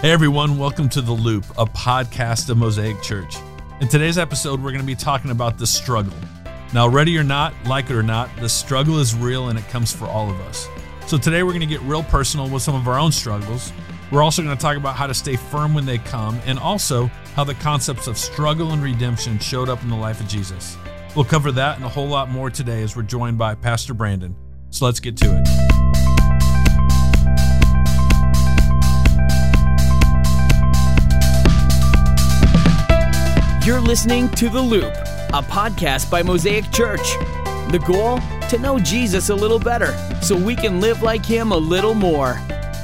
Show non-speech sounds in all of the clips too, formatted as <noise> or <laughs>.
Hey everyone, welcome to The Loop, a podcast of Mosaic Church. In today's episode, we're going to be talking about the struggle. Now, ready or not, like it or not, the struggle is real and it comes for all of us. So today we're going to get real personal with some of our own struggles. We're also going to talk about how to stay firm when they come and also how the concepts of struggle and redemption showed up in the life of Jesus. We'll cover that and a whole lot more today as we're joined by Pastor Brandon. So let's get to it. You're listening to The Loop, a podcast by Mosaic Church. The goal? To know Jesus a little better so we can live like him a little more.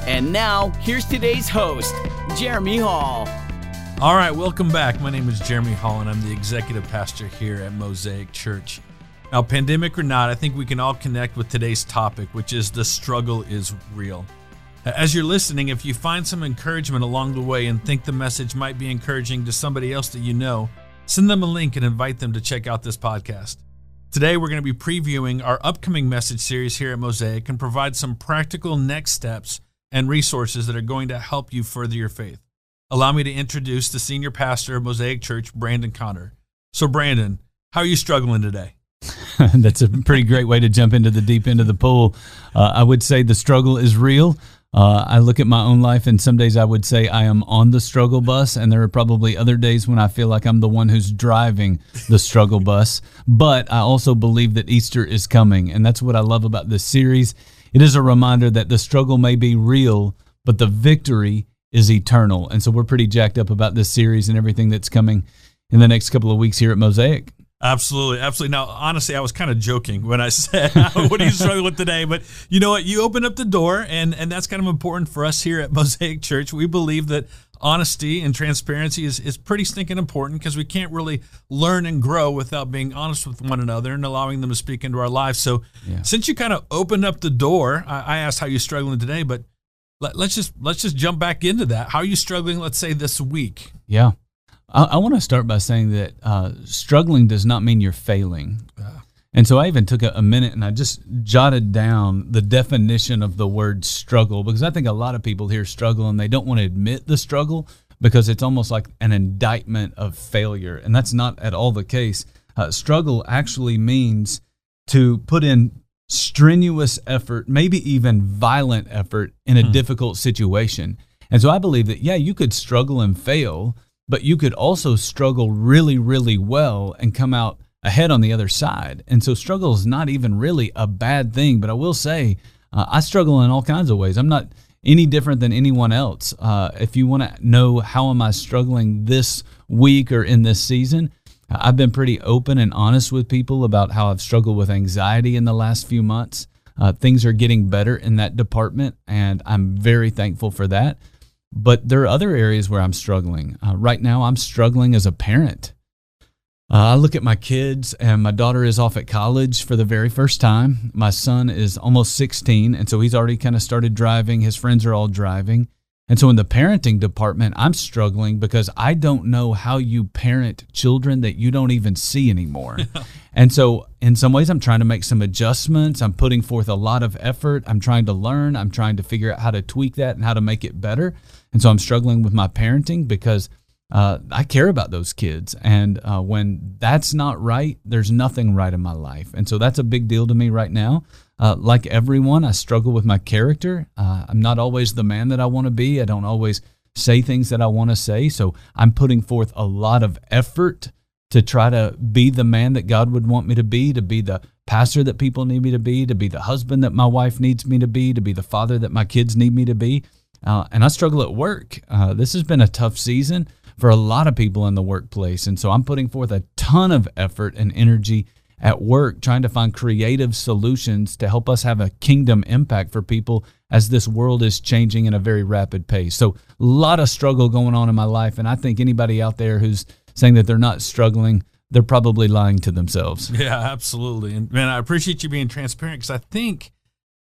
And now, here's today's host, Jeremy Hall. All right, welcome back. My name is Jeremy Hall, and I'm the executive pastor here at Mosaic Church. Now, pandemic or not, I think we can all connect with today's topic, which is the struggle is real. As you're listening, if you find some encouragement along the way and think the message might be encouraging to somebody else that you know, send them a link and invite them to check out this podcast. Today, we're going to be previewing our upcoming message series here at Mosaic and provide some practical next steps and resources that are going to help you further your faith. Allow me to introduce the senior pastor of Mosaic Church, Brandon Conner. So, Brandon, how are you struggling today? <laughs> That's a pretty great way to jump into the deep end of the pool. Uh, I would say the struggle is real. Uh, I look at my own life, and some days I would say I am on the struggle bus, and there are probably other days when I feel like I'm the one who's driving the struggle bus. But I also believe that Easter is coming, and that's what I love about this series. It is a reminder that the struggle may be real, but the victory is eternal. And so we're pretty jacked up about this series and everything that's coming in the next couple of weeks here at Mosaic. Absolutely, absolutely. Now, honestly, I was kind of joking when I <laughs> said, <laughs> "What are you struggling with today?" But you know what? You open up the door, and and that's kind of important for us here at <laughs> Mosaic Church. We believe that honesty and transparency is is pretty stinking important because we can't really learn and grow without being honest with one another and allowing them to speak into our lives. So, yeah. since you kind of opened up the door, I, I asked how you're struggling today, but let, let's just let's just jump back into that. How are you struggling? Let's say this week. Yeah. I, I want to start by saying that uh, struggling does not mean you're failing. And so I even took a, a, minute and I just jotted down the definition of the word struggle because I think a lot of people hear struggle and they don't want to admit the struggle because it's almost like an indictment of failure. And that's not at all the case. Uh, struggle actually means to put in strenuous effort, maybe even violent effort in a hmm. difficult situation. And so I believe that, yeah, you could struggle and fail, but you could also struggle really, really well and come out ahead on the other side. And so struggle is not even really a bad thing. But I will say, uh, I struggle in all kinds of ways. I'm not any different than anyone else. Uh, if you want to know how am I struggling this week or in this season, I've been pretty open and honest with people about how I've struggled with anxiety in the last few months. Uh, things are getting better in that department, and I'm very thankful for that. But there are other areas where I'm struggling. Uh, right now, I'm struggling as a parent. Uh, I look at my kids, and my daughter is off at college for the very first time. My son is almost 16, and so he's already kind of started driving. His friends are all driving. And so in the parenting department, I'm struggling because I don't know how you parent children that you don't even see anymore. <laughs> and so in some ways, I'm trying to make some adjustments. I'm putting forth a lot of effort. I'm trying to learn. I'm trying to figure out how to tweak that and how to make it better. And so I'm struggling with my parenting because uh, I care about those kids. And uh, when that's not right, there's nothing right in my life. And so that's a big deal to me right now. Uh, like everyone, I struggle with my character. Uh, I'm not always the man that I want to be. I don't always say things that I want to say. So I'm putting forth a lot of effort to try to be the man that God would want me to be, to be the pastor that people need me to be, to be the husband that my wife needs me to be, to be the father that my kids need me to be. Uh, and I struggle at work. Uh, this has been a tough season for a lot of people in the workplace. And so I'm putting forth a ton of effort and energy at work trying to find creative solutions to help us have a kingdom impact for people as this world is changing in a very rapid pace. So, a lot of struggle going on in my life. And I think anybody out there who's saying that they're not struggling, they're probably lying to themselves. <laughs> Yeah, absolutely. And man, I appreciate you being transparent because I think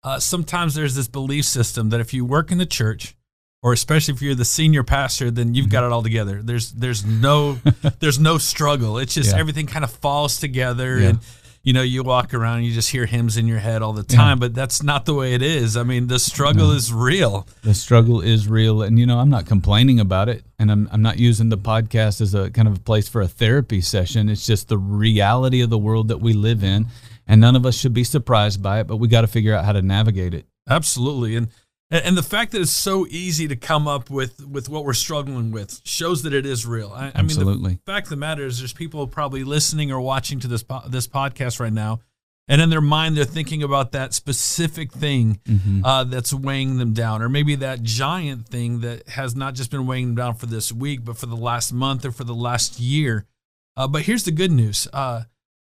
uh, sometimes there's this belief system that if you work in the church, or especially if you're the senior pastor, then you've mm-hmm. got it all together. There's there's no <laughs> there's no struggle. It's just yeah. everything kind of falls together, yeah. and you know, you walk around and you just hear hymns in your head all the time, yeah. but that's not the way it is. I mean, the struggle no. is real. The struggle is real. And, you know, I'm not complaining about it. And I'm, I'm not using the podcast as a kind of a place for a therapy session. It's just the reality of the world that we live in. And none of us should be surprised by it, but we got to figure out how to navigate it. Absolutely. And, and the fact that it's so easy to come up with with what we're struggling with shows that it is real. I, Absolutely. I mean, the fact of the matter is, there's people probably listening or watching to this this podcast right now, and in their mind they're thinking about that specific thing mm-hmm. uh, that's weighing them down, or maybe that giant thing that has not just been weighing them down for this week, but for the last month or for the last year. Uh, but here's the good news. Uh,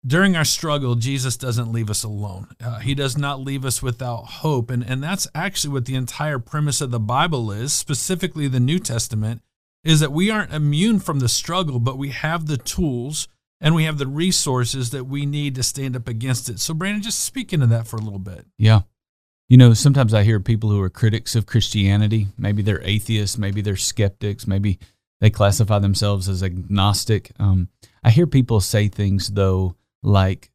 during our struggle, Jesus doesn't leave us alone. Uh, he does not leave us without hope. And, and that's actually what the entire premise of the Bible is, specifically the New Testament, is that we aren't immune from the struggle, but we have the tools and we have the resources that we need to stand up against it. So, Brandon, just speak into that for a little bit. Yeah. You know, sometimes I hear people who are critics of Christianity. Maybe they're atheists, maybe they're skeptics, maybe they classify themselves as agnostic. Um, I hear people say things, though, like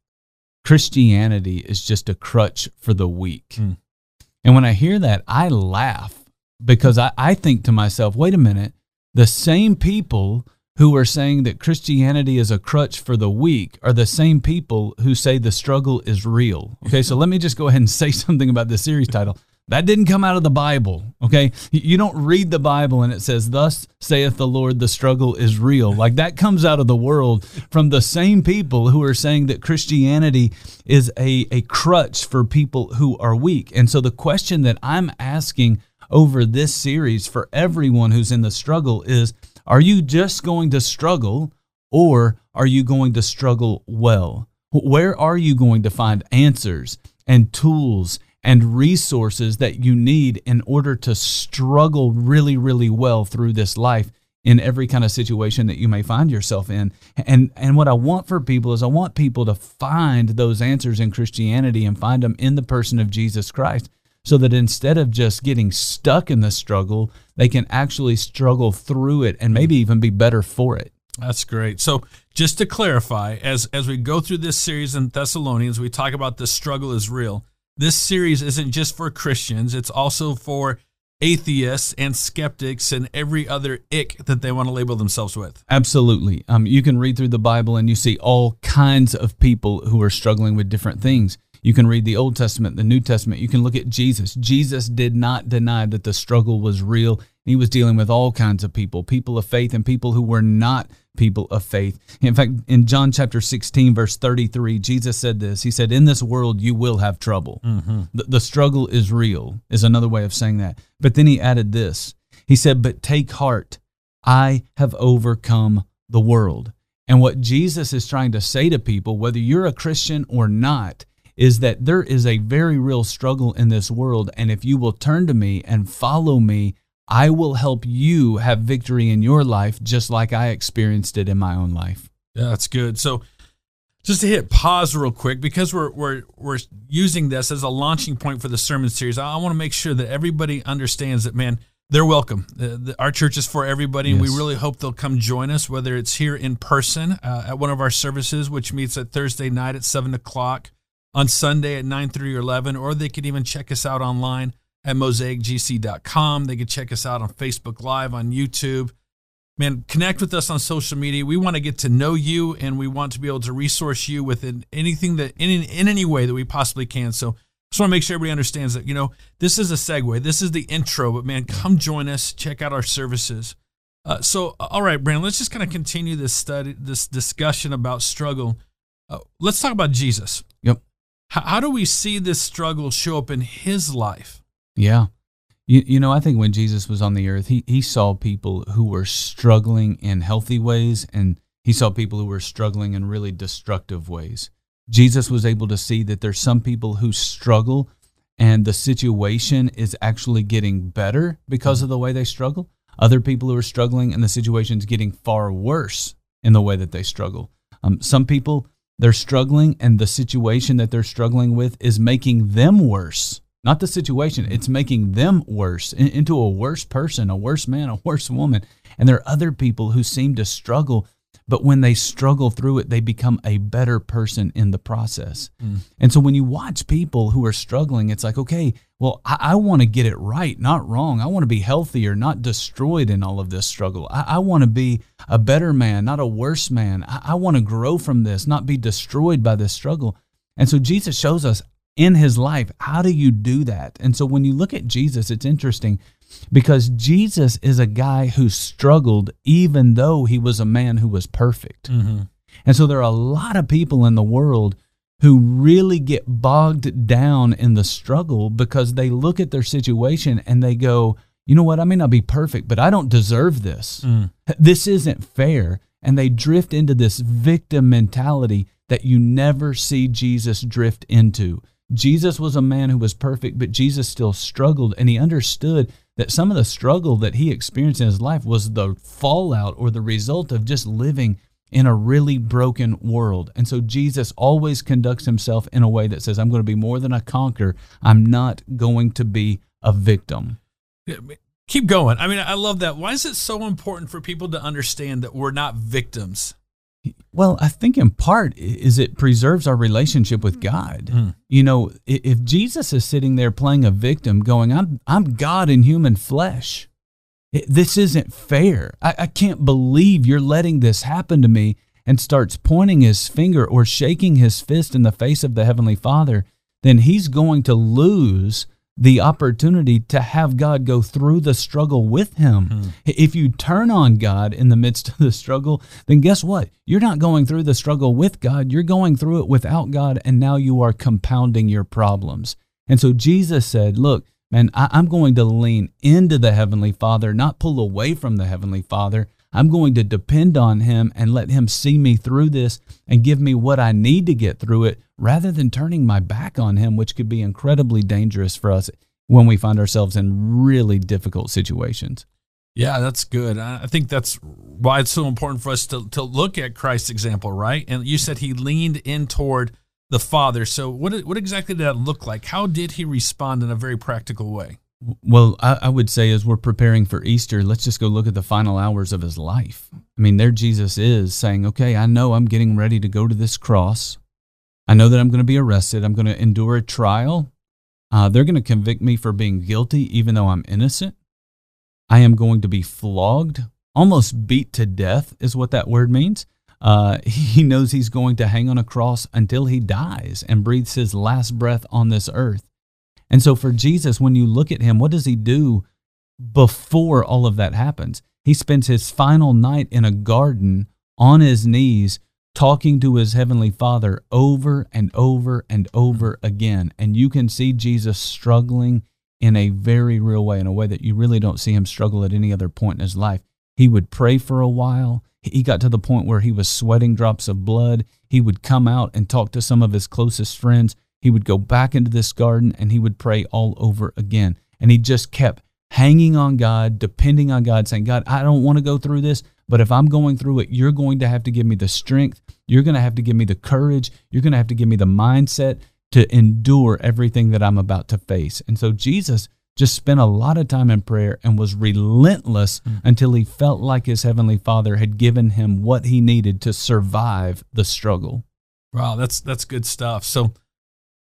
Christianity is just a crutch for the weak. Mm. And when I hear that, I laugh because I, I think to myself, wait a minute, the same people who are saying that Christianity is a crutch for the weak are the same people who say the struggle is real. Okay, so <laughs> let me just go ahead and say something about the series title. That didn't come out of the Bible, okay? You don't read the Bible and it says, Thus saith the Lord, the struggle is real. Like that comes out of the world from the same people who are saying that Christianity is a, a crutch for people who are weak. And so the question that I'm asking over this series for everyone who's in the struggle is Are you just going to struggle or are you going to struggle well? Where are you going to find answers and tools and resources that you need in order to struggle really, really well through this life in every kind of situation that you may find yourself in. And and what I want for people is I want people to find those answers in Christianity and find them in the person of Jesus Christ so that instead of just getting stuck in the struggle, they can actually struggle through it and maybe even be better for it. That's great. So, just to clarify, as as we go through this series in Thessalonians, we talk about the struggle is real this series isn't just for Christians, it's also for atheists and skeptics and every other ick that they want to label themselves with. Absolutely. Um, you can read through the Bible and you see all kinds of people who are struggling with different things. You can read the Old Testament, the New Testament. You can look at Jesus. Jesus did not deny that the struggle was real. He was dealing with all kinds of people, people of faith and people who were not people of faith. In fact, in John chapter 16, verse 33, Jesus said this He said, In this world you will have trouble. Mm-hmm. The, the struggle is real, is another way of saying that. But then he added this He said, But take heart, I have overcome the world. And what Jesus is trying to say to people, whether you're a Christian or not, is that there is a very real struggle in this world. And if you will turn to me and follow me, I will help you have victory in your life just like I experienced it in my own life. Yeah, that's good. So just to hit pause real quick because we're we're we're using this as a launching point for the sermon series. I, want to make sure that everybody understands that man, they're welcome. The, the, our church is for everybody, and yes. we really hope they'll come join us, whether it's here in person uh, at one of our services, which meets at Thursday night at seven o'clock, on Sunday at nine thirty or eleven, or they can even check us out online at mosaicgc.com. They can check us out on Facebook Live, on YouTube. Man, connect with us on social media. We want to get to know you and we want to be able to resource you with anything that in, in any way that we possibly can. So just want to make sure everybody understands that, you know, this is a segue. This is the intro, but man, come join us, check out our services. Uh, so, all right, Brandon, let's just kind of continue this study, this discussion about struggle. Uh, let's talk about Jesus. Yep. How, how do we see this struggle show up in his life? Yeah. You, you know, I think when Jesus was on the earth, he, he saw people who were struggling in healthy ways and he saw people who were struggling in really destructive ways. Jesus was able to see that there's some people who struggle and the situation is actually getting better because of the way they struggle. Other people who are struggling and the situation is getting far worse in the way that they struggle. Um, some people, they're struggling and the situation that they're struggling with is making them worse not the situation. It's making them worse into a worse person, a worse man, a worse woman. And there are other people who seem to struggle but when they struggle through it, they become a better person in the process. Mm. And so when you watch people who are struggling, it's like, okay, well, I, I want to get it right, not wrong. I want to be healthier, not destroyed in all of this struggle. I, I want to be a better man, not a worse man. I, I want to grow from this, not be destroyed by this struggle. And so Jesus shows us in his life, how do you do that? And so when you look at Jesus, it's interesting because Jesus is a guy who struggled even though he was a man who was perfect. Mm-hmm. And so there are a lot of people in the world who really get bogged down in the struggle because they look at their situation and they go, you know what, I may not be perfect, but I don't deserve this. Mm. <laughs> This isn't fair. And they drift into this victim mentality that you never see Jesus drift into. Jesus was a man who was perfect, but Jesus still struggled and he understood that some of the struggle that he experienced in his life was the fallout or the result of just living in a really broken world. And so Jesus always conducts himself in a way that says, I'm going to be more than a conqueror. I'm not going to be a victim. Keep going. I mean, I love that. Why is it so important for people to understand that we're not victims? Well, I think in part is it preserves our relationship with God. Mm. You know, if Jesus is sitting there playing a victim, going, "I'm I'm God in human flesh," this isn't fair. I, I can't believe you're letting this happen to me, and starts pointing his finger or shaking his fist in the face of the heavenly Father, then he's going to lose the opportunity to have God go through the struggle with him. Mm-hmm. If you turn on God in the midst <laughs> of the struggle, then guess what? You're not going through the struggle with God, you're going through it without God, and now you are compounding your problems. And so Jesus said, Look, man, I- I'm going to lean into the Heavenly Father, not pull away from the Heavenly Father. I'm going to depend on Him and let Him see me through this and give me what I need to get through it rather than turning my back on Him, which could be incredibly dangerous for us when we find ourselves in really difficult situations. Yeah, that's good. I think that's why it's so important for us to, to look at Christ's example, right? And you said he leaned in toward the Father. So, what, what exactly did that look like? How did he respond in a very practical way? Well, I, I, would say as we're preparing for Easter, let's just go look at the final hours of his life. I mean, there Jesus is saying, okay, I know I'm getting ready to go to this cross. I know that I'm going to be arrested. I'm going to endure a trial. Uh, they're going to convict me for being guilty, even though I'm innocent. I am going to be flogged, almost beat to death, is what that word means. Uh, <laughs> he knows he's going to hang on a cross until he dies and breathes his last breath on this earth. And so for Jesus, when you look at him, what does he do before all of that happens? He spends his final night in a garden on his knees talking to his heavenly father over and over and over again. And you can see Jesus struggling in a very real way, in a way that you really don't see him struggle at any other point in his life. He would pray for a while. He got to the point where he was sweating drops of blood. He would come out and talk to some of his closest friends. He would go back into this garden and he would pray all over again. And he just kept hanging on God, depending on God, saying, God, I don't want to go through this, but if I'm going through it, you're going to have to give me the strength. You're going to have to give me the courage. You're going to have to give me the mindset to endure everything that I'm about to face. And so Jesus just spent a lot of time in prayer and was relentless mm. until he felt like his heavenly Father had given him what he needed to survive the struggle. Wow, that's that's good stuff. So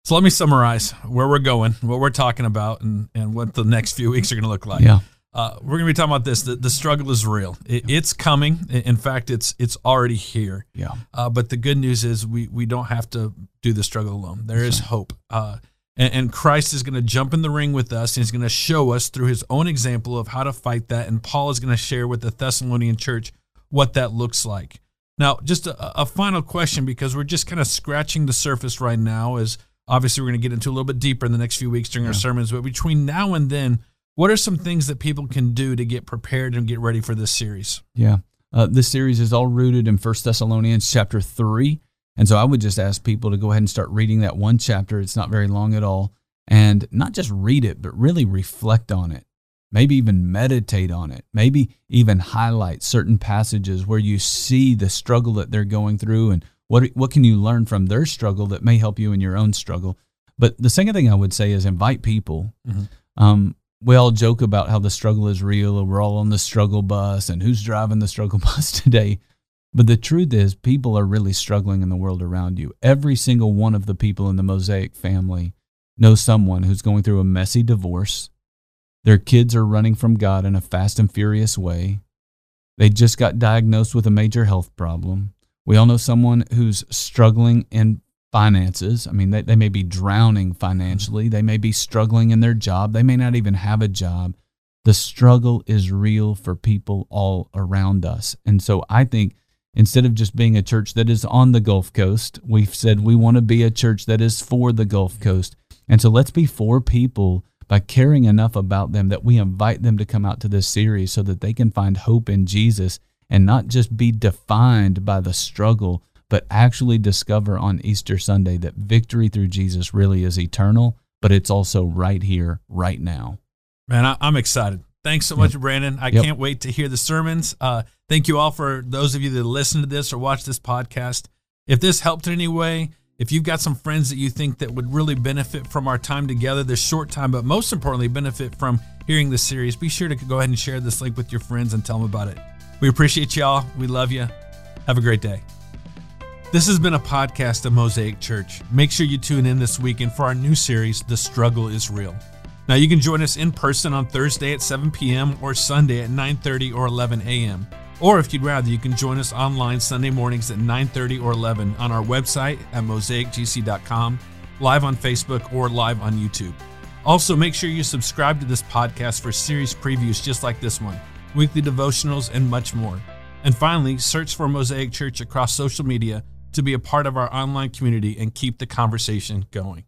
so let me summarize where we're going, what we're talking about, and, and what the next few weeks are going to look like. Yeah. Uh, we're going to be talking about this. The, the struggle is real. It, it's coming. In fact, it's it's already here. Yeah. Uh, but the good news is we we don't have to do the struggle alone. There is hope. Uh, and, and Christ is going to jump in the ring with us, and He's going to show us through His own example of how to fight that. And Paul is going to share with the Thessalonian church what that looks like. Now, just a, a final question because we're just kind of scratching the surface right now. Is obviously we're going to get into a little bit deeper in the next few weeks during yeah. our sermons, but between now and then what are some things that people can do to get prepared and get ready for this series? Yeah. Uh, this series is all rooted in First Thessalonians chapter 3. And so I would just ask people to go ahead and start reading that one chapter. It's not very long at all. And not just read it, but really reflect on it. Maybe even meditate on it. Maybe even highlight certain passages where you see the struggle that they're going through and what, what can you learn from their struggle that may help you in your own struggle. But the second thing I would say is invite people. Mm-hmm. Um, we all joke about how the struggle is real. And we're all on the struggle bus, and who's driving the struggle <laughs> bus today? But the truth is, people are really struggling in the world around you. Every single one of the people in the Mosaic family knows someone who's going through a messy divorce. Their kids are running from God in a fast and furious way. They just got diagnosed with a major health problem. We all know someone who's struggling in finances. I mean, they, they may be drowning financially. They may be struggling in their job. They may not even have a job. The struggle is real for people all around us. And so I think instead of just being a church that is on the Gulf Coast, we've said we want to be a church that is for the Gulf Coast. And so let's be for people by caring enough about them that we invite them to come out to this series so that they can find hope in Jesus and not just be defined by the struggle, but actually discover on Easter Sunday that victory through Jesus really is eternal, but it's also right here, right now. Man, I, am excited. Thanks so much, yep. Brandon. I yep. can't wait to hear the sermons. Uh, thank you all for those of you that listen to this or watch this podcast. If this helped in any way, if you've got some friends that you think that would really benefit from our time together this short time, but most importantly, benefit from hearing this series, be sure to go ahead and share this link with your friends and tell them about it. We appreciate y'all. We love you. Have a great day. This has been a podcast of Mosaic Church. Make sure you tune in this weekend for our new series, The Struggle is Real. Now you can join us in person on Thursday at 7 p.m. or Sunday at 9:30 or 11 a.m. Or if you'd rather, you can join us online Sunday mornings at 9:30 or 11 on our website at mosaicgc.com, live on Facebook or live on YouTube. Also, make sure you subscribe to this podcast for series previews just like this one weekly devotionals, and much more. And finally, search for Mosaic Church across social media to be a part of our online community and keep the conversation going.